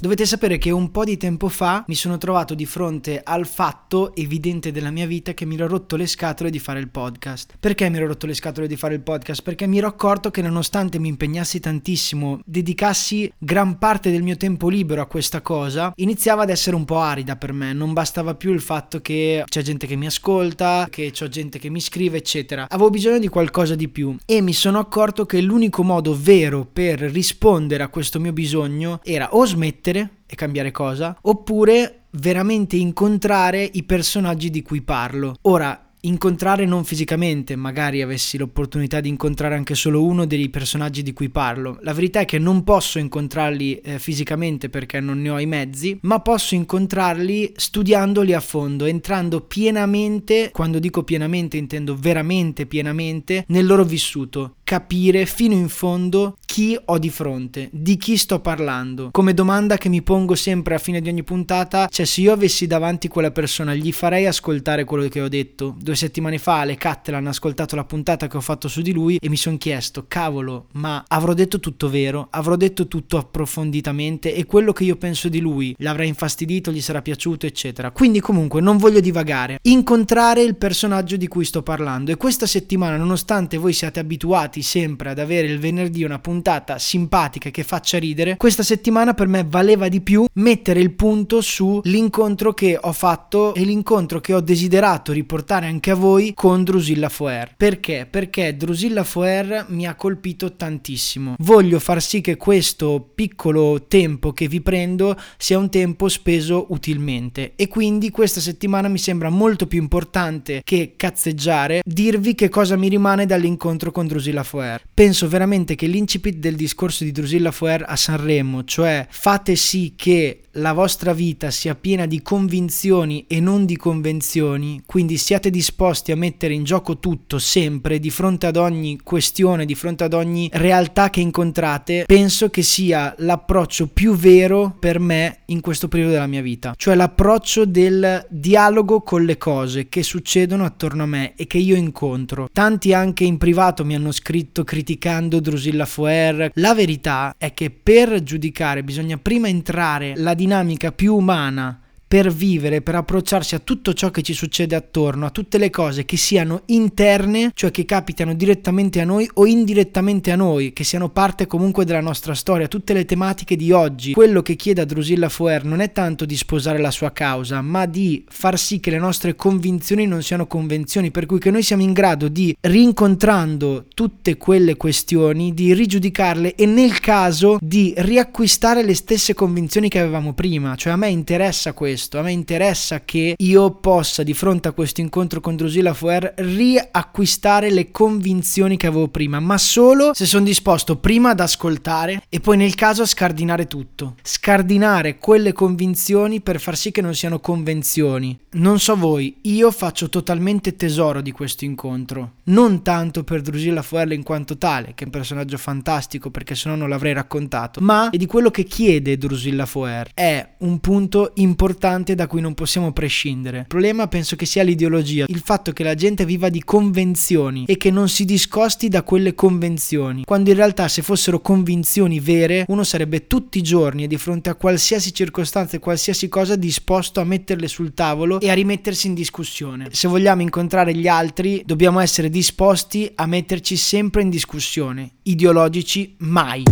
Dovete sapere che un po' di tempo fa mi sono trovato di fronte al fatto evidente della mia vita che mi ero rotto le scatole di fare il podcast. Perché mi ero rotto le scatole di fare il podcast? Perché mi ero accorto che nonostante mi impegnassi tantissimo, dedicassi gran parte del mio tempo libero a questa cosa, iniziava ad essere un po' arida per me. Non bastava più il fatto che c'è gente che mi ascolta, che c'ho gente che mi scrive, eccetera. Avevo bisogno di qualcosa di più e mi sono accorto che l'unico modo vero per rispondere a questo mio bisogno era o smettere e cambiare cosa, oppure veramente incontrare i personaggi di cui parlo. Ora, incontrare non fisicamente, magari avessi l'opportunità di incontrare anche solo uno dei personaggi di cui parlo. La verità è che non posso incontrarli eh, fisicamente perché non ne ho i mezzi, ma posso incontrarli studiandoli a fondo, entrando pienamente, quando dico pienamente intendo veramente pienamente, nel loro vissuto, capire fino in fondo chi ho di fronte, di chi sto parlando. Come domanda che mi pongo sempre a fine di ogni puntata, cioè se io avessi davanti quella persona, gli farei ascoltare quello che ho detto due settimane fa le Cattele hanno ascoltato la puntata che ho fatto su di lui e mi sono chiesto, cavolo, ma avrò detto tutto vero? Avrò detto tutto approfonditamente e quello che io penso di lui l'avrà infastidito, gli sarà piaciuto, eccetera. Quindi comunque non voglio divagare. Incontrare il personaggio di cui sto parlando e questa settimana, nonostante voi siate abituati sempre ad avere il venerdì una puntata simpatica che faccia ridere, questa settimana per me valeva di più mettere il punto sull'incontro che ho fatto e l'incontro che ho desiderato riportare anche a voi con Drusilla Foer. Perché? Perché Drusilla Foer mi ha colpito tantissimo. Voglio far sì che questo piccolo tempo che vi prendo sia un tempo speso utilmente e quindi questa settimana mi sembra molto più importante che cazzeggiare dirvi che cosa mi rimane dall'incontro con Drusilla Foer. Penso veramente che l'incipit del discorso di Drusilla Foer a Sanremo, cioè fate sì che la vostra vita sia piena di convinzioni e non di convenzioni, quindi siate disposti a mettere in gioco tutto sempre di fronte ad ogni questione, di fronte ad ogni realtà che incontrate, penso che sia l'approccio più vero per me in questo periodo della mia vita, cioè l'approccio del dialogo con le cose che succedono attorno a me e che io incontro. Tanti anche in privato mi hanno scritto criticando Drusilla Foer. La verità è che per giudicare bisogna prima entrare la dinamica più umana per vivere, per approcciarsi a tutto ciò che ci succede attorno, a tutte le cose che siano interne, cioè che capitano direttamente a noi o indirettamente a noi, che siano parte comunque della nostra storia, tutte le tematiche di oggi. Quello che chiede a Drusilla Foer non è tanto di sposare la sua causa, ma di far sì che le nostre convinzioni non siano convenzioni, per cui che noi siamo in grado di, rincontrando tutte quelle questioni, di rigiudicarle e nel caso di riacquistare le stesse convinzioni che avevamo prima. Cioè a me interessa questo questo, a me interessa che io possa di fronte a questo incontro con Drusilla Foer riacquistare le convinzioni che avevo prima, ma solo se sono disposto prima ad ascoltare e poi nel caso a scardinare tutto. Scardinare quelle convinzioni per far sì che non siano convenzioni. Non so voi, io faccio totalmente tesoro di questo incontro, non tanto per Drusilla Foer in quanto tale, che è un personaggio fantastico perché se no non l'avrei raccontato, ma di quello che chiede Drusilla Foer. È un punto importante importante da cui non possiamo prescindere. Il problema penso che sia l'ideologia, il fatto che la gente viva di convenzioni e che non si discosti da quelle convenzioni, quando in realtà se fossero convinzioni vere uno sarebbe tutti i giorni e di fronte a qualsiasi circostanza e qualsiasi cosa disposto a metterle sul tavolo e a rimettersi in discussione. Se vogliamo incontrare gli altri dobbiamo essere disposti a metterci sempre in discussione, ideologici mai.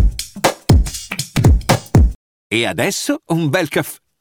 E adesso un bel caffè